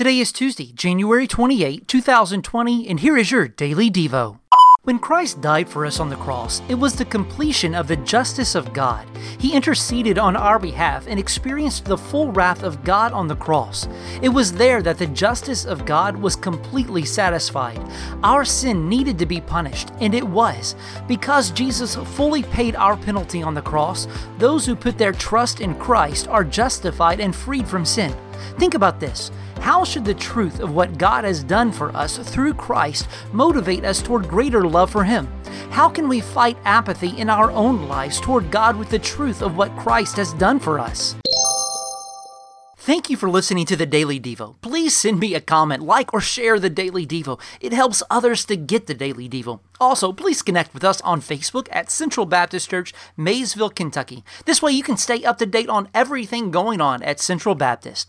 Today is Tuesday, January 28, 2020, and here is your Daily Devo. When Christ died for us on the cross, it was the completion of the justice of God. He interceded on our behalf and experienced the full wrath of God on the cross. It was there that the justice of God was completely satisfied. Our sin needed to be punished, and it was. Because Jesus fully paid our penalty on the cross, those who put their trust in Christ are justified and freed from sin. Think about this. How should the truth of what God has done for us through Christ motivate us toward greater love for Him? How can we fight apathy in our own lives toward God with the truth of what Christ has done for us? Thank you for listening to the Daily Devo. Please send me a comment, like, or share the Daily Devo. It helps others to get the Daily Devo. Also, please connect with us on Facebook at Central Baptist Church, Maysville, Kentucky. This way you can stay up to date on everything going on at Central Baptist.